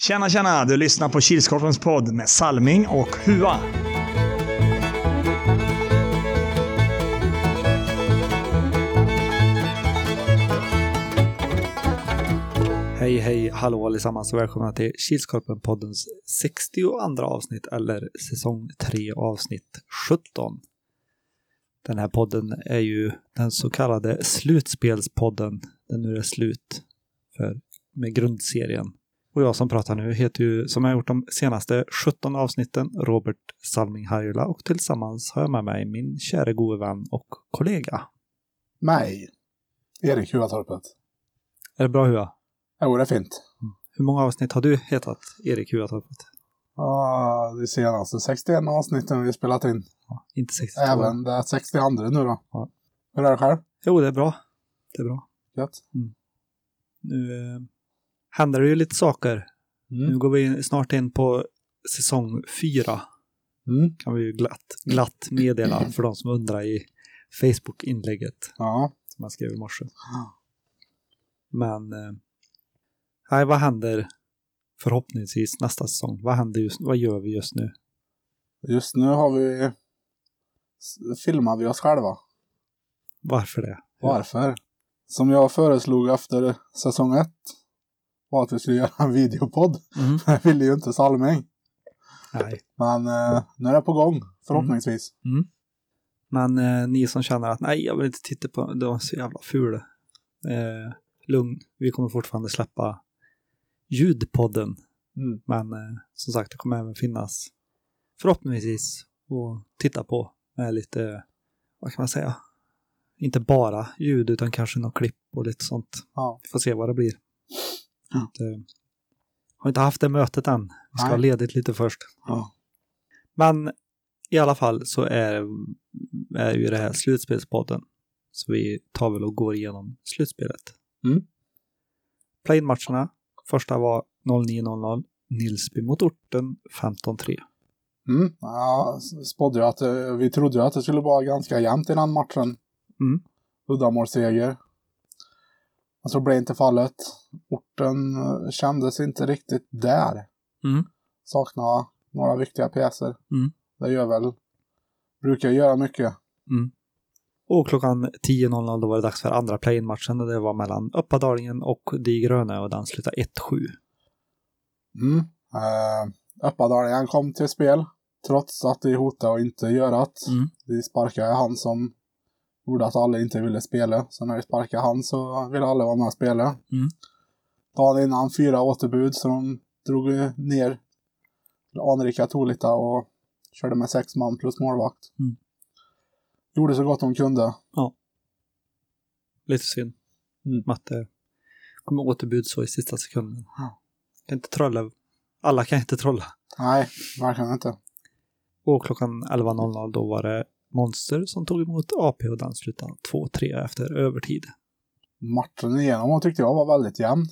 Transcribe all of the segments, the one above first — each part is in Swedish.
Tjena, tjena! Du lyssnar på Kilskorpens podd med Salming och Hua. Hej, hej, hallå allesammans och välkomna till Kilskorpen-poddens 62 avsnitt eller säsong 3 avsnitt 17. Den här podden är ju den så kallade slutspelspodden, där nu är slut för, med grundserien. Och jag som pratar nu heter ju, som jag har gjort de senaste 17 avsnitten, Robert Salming Harjula och tillsammans har jag med mig min kära gode vän och kollega. Mig. Erik Huatorpet. Är det bra Hua? Jo, det är fint. Hur många avsnitt har du hetat Erik Huatorpet? Ja, de senaste 61 avsnitten vi spelat in. Ja, inte 62. Även det 62 nu då. Ja. Hur är det själv? Jo, det är bra. Det är bra. Gött. Nu eh, händer det ju lite saker. Mm. Nu går vi snart in på säsong fyra. Mm. Kan vi ju glatt, glatt meddela för de som undrar i Facebook-inlägget Ja. som jag skrev i morse. Men eh, nej, vad händer förhoppningsvis nästa säsong? Vad händer just Vad gör vi just nu? Just nu har vi... Filmar vi oss själva. Varför det? Varför? Som jag föreslog efter säsong ett var att vi skulle göra en videopodd. Mm. Det ville ju inte Salming. Nej. Men eh, nu är det på gång, förhoppningsvis. Men eh, ni som känner att nej, jag vill inte titta på de är så jävla fula. Eh, lugn, vi kommer fortfarande släppa ljudpodden. Mm. Men eh, som sagt, det kommer även finnas förhoppningsvis att titta på med lite, vad kan man säga, inte bara ljud utan kanske något klipp och lite sånt. Ja. Vi får se vad det blir. Ja. Inte, har inte haft det mötet än. Vi ska Nej. ha ledigt lite först. Ja. Men i alla fall så är, är ju det här slutspelspodden. Så vi tar väl och går igenom slutspelet. Mm. Play-in-matcherna. Första var 09.00. Nilsby mot Orten 15-3. Mm. Ja, spådde jag att eh, vi trodde att det skulle vara ganska jämnt i den matchen. Mm. Uddamålsseger. Men så blev inte fallet. Orten eh, kändes inte riktigt där. Mm. Saknade några viktiga pjäser. Mm. Det gör väl, brukar göra mycket. Mm. Och klockan 10.00 då var det dags för andra play-in-matchen det var mellan Uppadalingen och De gröna och den slutade 1-7. Mm. Uh, Uppadalingen kom till spel. Trots att de hotade att inte göra det. Mm. De sparkade han som gjorde att alla inte ville spela. Så när de sparkade han så ville alla vara med och spela. Mm. Dagen innan fyra återbud så de drog ner anrika Tolita och körde med sex man plus målvakt. Mm. Gjorde så gott de kunde. Lite synd. Mm. Att det kommer återbud så i sista sekunden. Ja. Kan inte trolla. Alla kan inte trolla. Nej, verkligen inte. Och klockan 11.00 då var det Monster som tog emot AP och den slutade 2-3 efter övertid. Matchen igenom tyckte jag var väldigt jämn.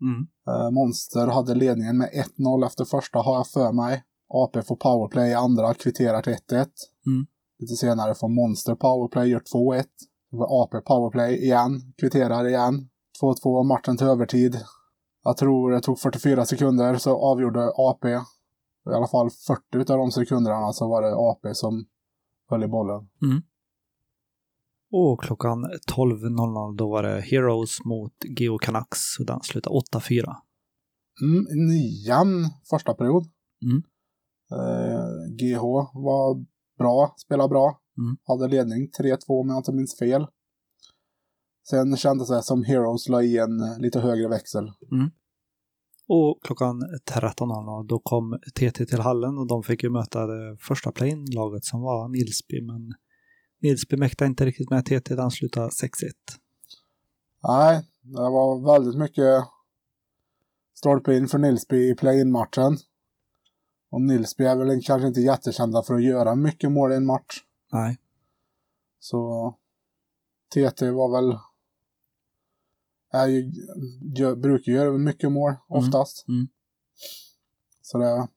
Mm. Eh, Monster hade ledningen med 1-0 efter första har jag för mig. AP får powerplay i andra, kvitterar till 1-1. Mm. Lite senare får Monster powerplay, gör 2-1. Det var AP powerplay igen, kvitterar igen. 2-2 matchen till övertid. Jag tror det tog 44 sekunder så avgjorde AP. I alla fall 40 av de sekunderna så var det AP som höll i bollen. Och klockan 12.00 då var det Heroes mot Geo Canucks och den slutade 8-4. Mm, en jämn första period. Mm. Eh, GH var bra, spelade bra. Mm. Hade ledning 3-2 om jag inte minns fel. Sen kändes det som Heroes la i en lite högre växel. Och klockan 13.00 då kom TT till hallen och de fick ju möta det första play-in-laget som var Nilsby men Nilsby mäktade inte riktigt med TT, den slutade 6-1. Nej, det var väldigt mycket stolpe in för Nilsby i play-in-matchen. Och Nilsby är väl kanske inte jättekända för att göra mycket mål i en match. Nej. Så TT var väl... Är ju, gör, brukar göra mycket mål oftast. mm. Så det,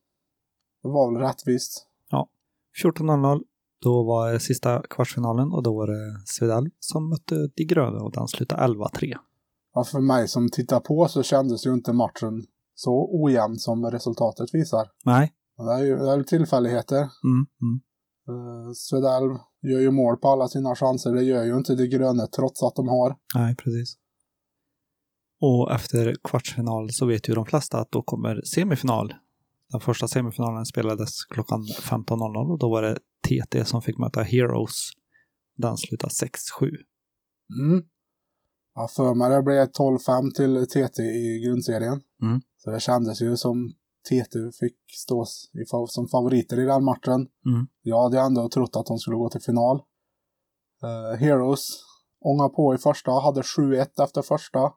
det var väl rättvist. 14.00 då var det sista kvartsfinalen och då var det Svedal som mötte De gröna och den slutade 11-3. Ja, för mig som tittar på så kändes ju inte matchen så ojämn som resultatet visar. Nej. Det är ju det är tillfälligheter. Mm, mm. Uh, Svedell gör ju mål på alla sina chanser. Det gör ju inte de gröna trots att de har. Nej, precis. Och efter kvartsfinal så vet ju de flesta att då kommer semifinal. Den första semifinalen spelades klockan 15.00 och då var det TT som fick möta Heroes. Den slutade 6-7. Mm. Ja, för mig det blev 12-5 till TT i grundserien. Mm. Så det kändes ju som TT fick stå som favoriter i den matchen. Mm. Jag hade ändå trott att de skulle gå till final. Eh, Heroes ångar på i första, hade 7-1 efter första.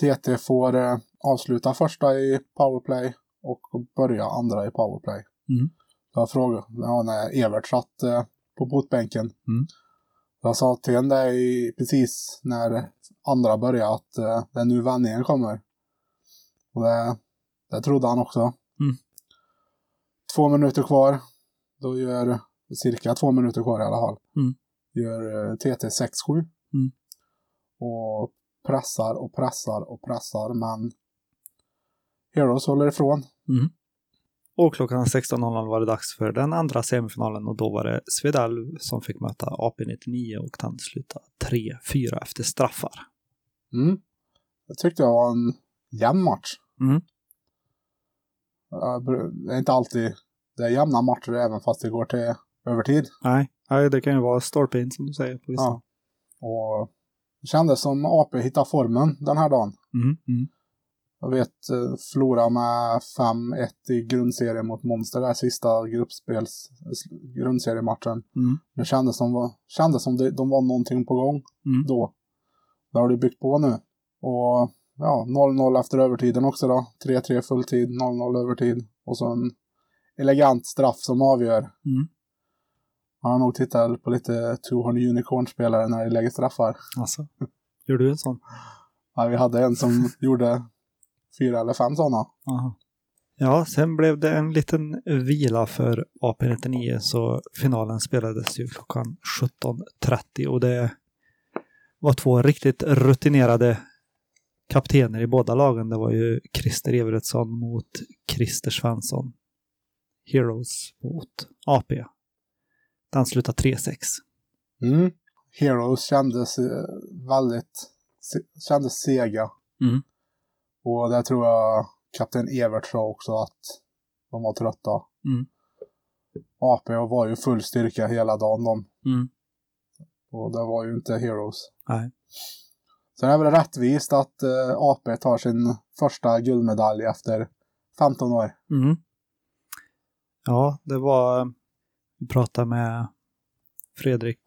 TT får eh, avsluta första i powerplay och börja andra i powerplay. Mm. Jag frågade, ja, när Evert satt eh, på botbänken. Mm. Jag sa till henne det i, precis när andra började att eh, det är nu vändningen kommer. Och det, det trodde han också. Mm. Två minuter kvar. Då gör, cirka två minuter kvar i alla fall. Mm. Gör eh, TT 6-7. Mm. Och pressar och pressar och pressar men Heroes håller ifrån. Och klockan 16.00 var det dags för den andra semifinalen och då var det Svedalv som fick möta AP99 och den slutade 3-4 efter straffar. Mm. Det tyckte jag var en jämn match. Mm. Det är inte alltid det är jämna matcher även fast det går till övertid. Nej, nej det kan ju vara stolpe in som du säger på vissa. Ja. Och det kändes som AP hittade formen den här dagen. Mm, mm. Jag vet, eh, förlora med 5-1 i grundserien mot Monster, där sista gruppspels grundseriematchen. Mm. Det kändes som, kändes som det, de var någonting på gång Mm. då. Det har de byggt på nu. Och ja, 0-0 efter övertiden också då. 3-3 fulltid, 0-0 övertid. Och så en elegant straff som avgör. Mm. Jag har nog tittat på lite 200 Unicorn-spelare när de lägger straffar. Alltså, gör du en sån? Ja, vi hade en som gjorde fyra eller fem sådana. Aha. Ja, sen blev det en liten vila för AP99 så finalen spelades ju klockan 17.30 och det var två riktigt rutinerade kaptener i båda lagen. Det var ju Christer Everetsson mot Christer Svensson. Heroes mot AP. Den slutade 3-6. Mm. Heroes kändes eh, väldigt kändes sega. Mm. Och där tror jag kapten Evert sa också att de var trötta. Mm. AP var ju full styrka hela dagen de. Mm. Och det var ju inte Heroes. Nej. Är det väl rättvist att eh, AP tar sin första guldmedalj efter 15 år. Mm. Ja, det var... Pratade med Fredrik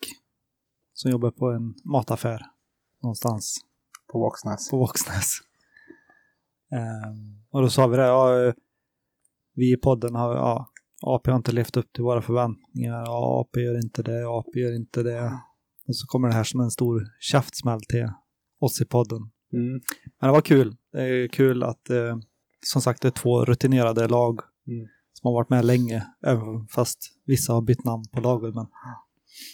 som jobbar på en mataffär någonstans På Våxnäs. på Våxnäs. Ehm, och då sa vi det, ja, vi i podden har, ja, AP har inte levt upp till våra förväntningar, ja, AP gör inte det, AP gör inte det. Och så kommer det här som en stor käftsmäll till oss i podden. Mm. Men det var kul. Det är kul att, eh, som sagt, det är två rutinerade lag Mm. Som har varit med länge, även fast vissa har bytt namn på laget. Men,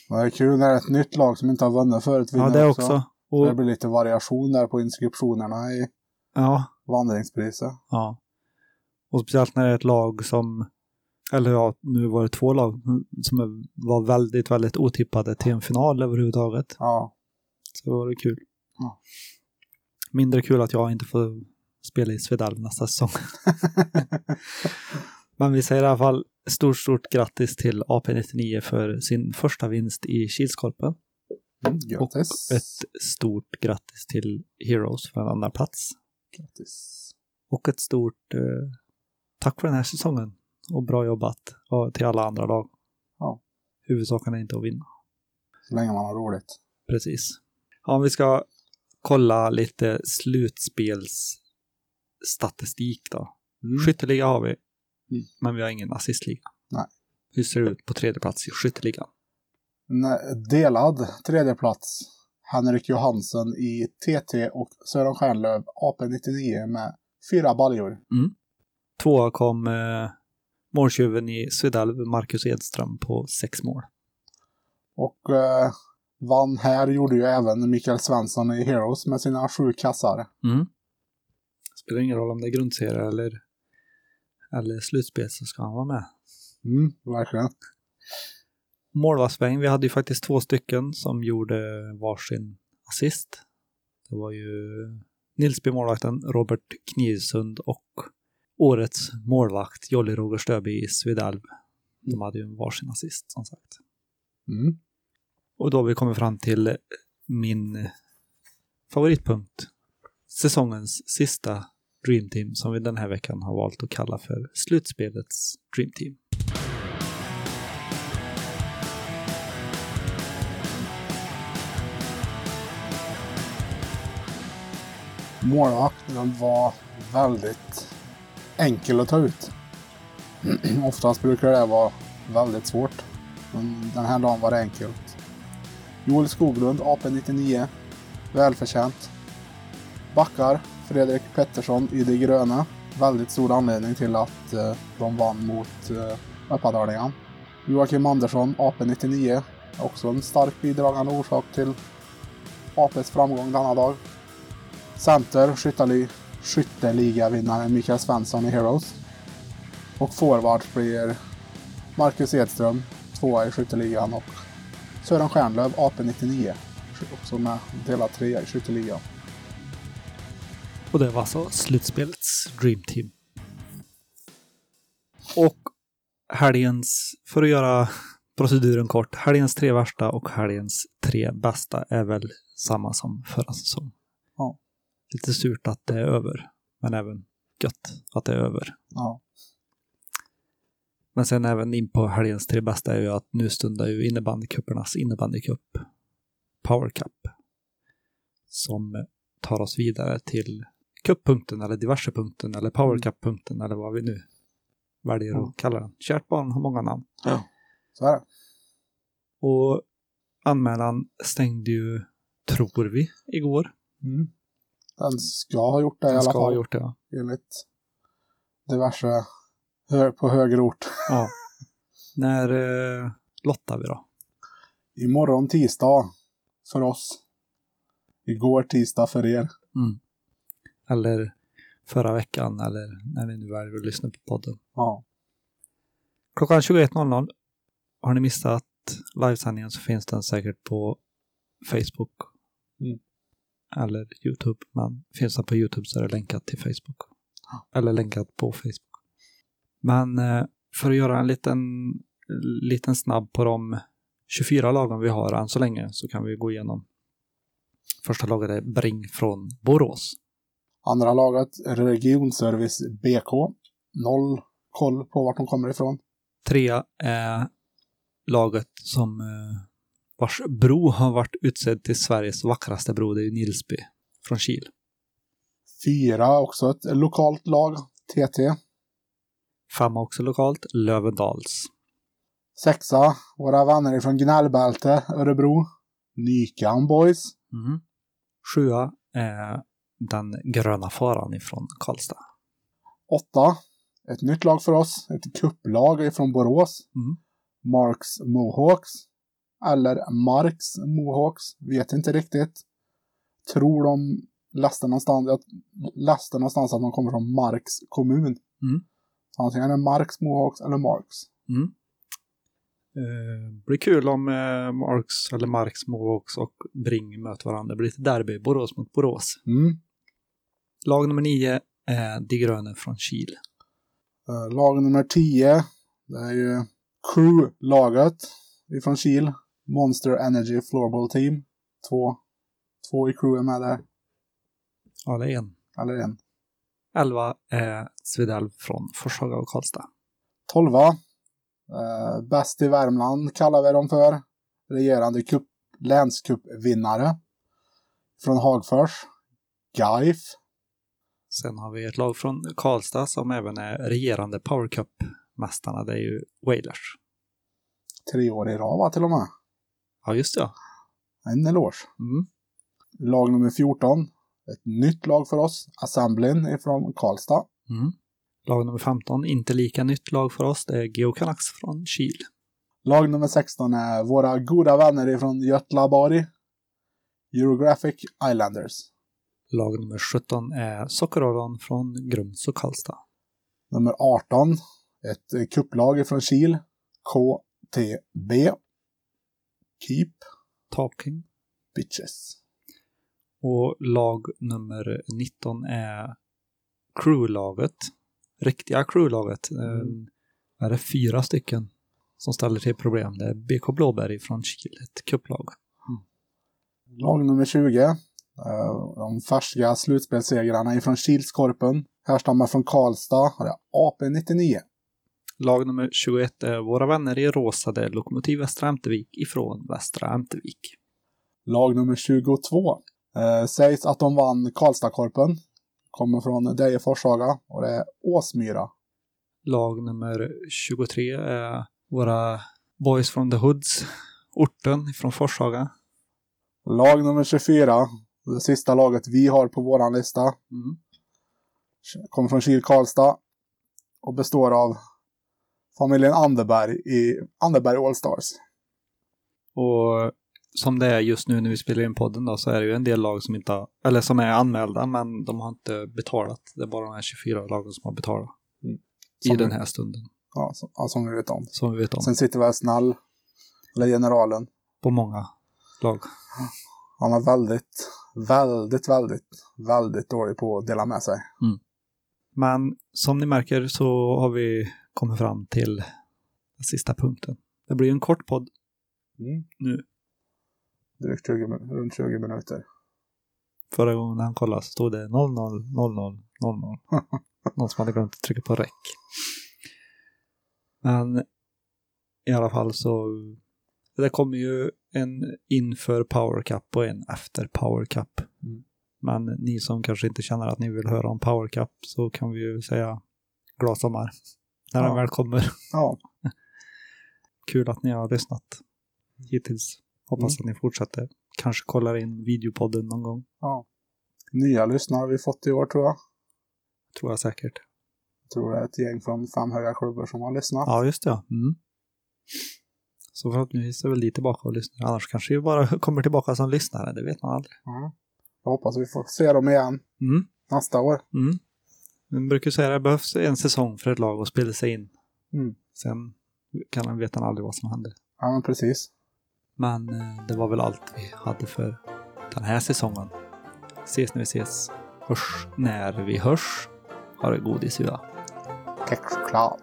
det är kul när ett nytt lag som inte har vunnit förut ja, vinner det också. Så Och, det blir lite variation där på inskriptionerna i ja, vandringspriset. ja. Och speciellt när det är ett lag som, eller ja, nu var det två lag som var väldigt, väldigt otippade till en final överhuvudtaget. Ja. Så var det kul. Ja. Mindre kul att jag inte får spela i Svedalv nästa säsong. Men vi säger i alla fall stort, stort grattis till AP99 för sin första vinst i Kilskorpen. Mm, grattis. Ett stort grattis till Heroes för en andra plats. Grattis. Och ett stort eh, tack för den här säsongen. Och bra jobbat och till alla andra lag. Ja. Huvudsaken är inte att vinna. Så länge man har roligt. Precis. Ja, om vi ska kolla lite slutspelsstatistik då. Mm. Skytteliga har vi, Mm. men vi har ingen assistliga. Nej. Hur ser det ut på tredje plats i skytteligan? Delad tredje plats. Henrik Johansson i TT och Sören Stjärnlöv AP99 med fyra baljor. Tvåa kom eh, måltjuven i Svedalv, Marcus Edström på sex mål. Och eh, vann här gjorde ju även Mikael Svensson i Heroes med sina sju kassar. Mm. Spelar ingen roll om det är grundserie eller, eller slutspel så ska han vara med. Mm, verkligen. Målvaktsväng, vi hade ju faktiskt två stycken som gjorde varsin assist. Det var ju Nilsby-målvakten Robert Knivsund och årets målvakt Jolly Roger Stöby i Svedalv. De hade ju varsin assist som sagt. Mm. Och då har vi kommit fram till min favoritpunkt. Säsongens sista Dream Team som vi den här veckan har valt att kalla för slutspelets Dream Team. Målvakten var väldigt enkel att ta ut. Oftast brukar det vara väldigt svårt. Men den här dagen var det enkelt. Joel Skoglund, AP99. Välförtjänt. Backar, Fredrik Pettersson i det gröna. Väldigt stor anledning till att eh, de vann mot eh, Joakim Andersson, AP99. Också en stark bidragande orsak till APs framgång denna dag. Center, skytteli, skytteligavinnaren Mikael Svensson i Heroes. Och forward blir Marcus Edström, tvåa i skytteligan och Sören Stjärnlöv, AP99. Också med delad trea i skytteligan. Och det var alltså slutspelets Dream Team. Och helgens, för att göra proceduren kort, helgens tre värsta och helgens tre bästa är väl samma som förra säsongen. Ja. Lite surt att det är över, men även gött att det är över. Ja. Men sen även in på helgens tre bästa är ju att nu stundar ju innebandycupernas innebandycup Power Cup. Som tar oss vidare till cuppunkten eller diversepunkten eller Power Cup-punkten eller vad vi nu väljer Ja. att kalla den. Kärt barn har många namn. Så är det. Och anmälan stängde ju, tror vi, igår. Mm. Den ska ha gjort det i Den alla ska ha fall. gjort det. ja. Enligt diverse hö på högre ort. Ja. När eh, lottar vi då? Imorgon tisdag för oss. Igår tisdag för er. Mm. Eller förra veckan eller när ni nu väljer att lyssna på podden. Ja. Klockan 21.00 har ni missat livesändningen så finns den säkert på Facebook. Mm. Eller YouTube. Men finns den på YouTube så är det länkat till Facebook. Eller länkat på Facebook. Men eh, för att göra en liten, liten snabb på de 24 lagen vi har än så länge så kan vi gå igenom. Första laget är Bring från Borås. Andra laget, Regionservice BK. Noll koll på vart de kommer ifrån. Trea är laget som eh, vars bro har varit utsedd till Sveriges vackraste bro, det är ju Nilsby från Kil. Fyra, också ett lokalt lag. TT. Femma också lokalt, Lövendals. Sexa, våra vänner ifrån Gnällbälte, Örebro. Nykan Boys. Mm. Sjua är den gröna faran ifrån Karlstad. Åtta, ett nytt lag för oss. Ett kupplag ifrån Borås. Mm. Marks Mohawks. Eller Marks Mohawks. Vet inte riktigt. Tror de läste någonstans, jag läste någonstans att de kommer från Marks kommun. Mm. Så antingen är det Marks Mohawks eller Marks. Mm. Eh, blir kul om eh, Marks eller Marks Mohawks och Bring möter varandra. Det blir ett derby, Borås mot Borås. Mm. Lag nummer nio är De gröna från Kil. Eh, Lag nummer 10. Det är ju Crew-laget ifrån Kil. Monster Energy Floorball Team. Två, två i crew är med där. Det är en. Eller en. 11 är Svedalv från Forshaga och Karlstad. 12. Eh, bäst i Värmland kallar vi dem för. Regerande cup, länscupvinnare. Från Hagfors. Gaif. Sen har vi ett lag från Karlstad som även är regerande Power Cup-mästarna. Det är ju Wailers. Tre år i rad va, till och med. Ja, just det. En eloge. Mm. Lag nummer 14. Ett nytt lag för oss. Assemblin ifrån Karlstad. Mm. Lag nummer 15, inte lika nytt lag för oss. Det är Geo Canucks från Kil. Lag nummer 16 är våra goda vänner ifrån Götlaborg. Eurographic Islanders. Lag nummer 17 är Sockerollon från Grums och Karlstad. Nummer 18, ett kupplag från Kil. KTB. Keep Talking. Bitches. Och lag nummer 19 är crewlaget. Riktiga crewlaget. Mm. Är det fyra stycken som ställer till problem. Det är BK Blåberg från Kil, ett kupplag. Lag nummer 20. eh, De färska slutspelssegrarna ifrån Kilskorpen. Härstammar från Karlstad. Det är AP99. Lag nummer 21 är våra vänner i rosa, det är Lokomotiv Västra Ämtervik ifrån Västra Ämtervik. Lag nummer 22. Eh, sägs att de vann Karlstadkorpen. Kommer från Deje Forshaga och det är Åsmyra. Lag nummer 23 är våra Boys from the Hoods, orten ifrån Forshaga. Lag nummer 24. Det sista laget vi har på våran lista. Mm. Kommer från Kil Karlstad. Och består av familjen Anderberg i Anderberg Allstars. Och som det är just nu när vi spelar in podden då, så är det ju en del lag som inte har, eller som är anmälda, men de har inte betalat. Det är bara de här 24 lagen som har betalat. Mm. I den här stunden, Ja, som, ja, som vi vet om. som vi vet om. Sen sitter väl Snäll, eller generalen. På många lag. Han är väldigt, väldigt, väldigt, väldigt dålig på att dela med sig. Men som ni märker så har vi kommit fram till den sista punkten. Det blir en kort podd Mm. nu. Drygt 20, min- runt 20 minuter. Förra gången han kollade så stod det 00, 00, 00. Någon som hade glömt att trycka på räck. Men i alla fall så det kommer ju en inför Power Cup och en efter Power Cup. Mm. Men ni som kanske inte känner att ni vill höra om Power Cup så kan vi ju säga glad sommar. När den Ja. väl kommer. Ja, Kul att ni har lyssnat hittills. Hoppas att ni fortsätter. Kanske kollar in videopodden någon gång. ja. Nya lyssnare har vi fått i år tror jag. Tror jag säkert. Jag tror det är ett gäng från fem höga klubbor som har lyssnat. Ja, just det. Mm. Så förhoppningsvis är väl ni tillbaka och lyssnar. Annars kanske vi bara kommer tillbaka som lyssnare. Det vet man aldrig. Ja. Jag hoppas vi får se dem igen Mm. nästa år. Mm. Man brukar säga att det behövs en säsong för ett lag att spela sig in. Mm. Sen kan man veta aldrig vad som händer. Ja, men precis. Men eh, det var väl allt vi hade för den här säsongen. Ses när vi ses. Hörs när vi hörs. Ha det godis idag. Tack choklad.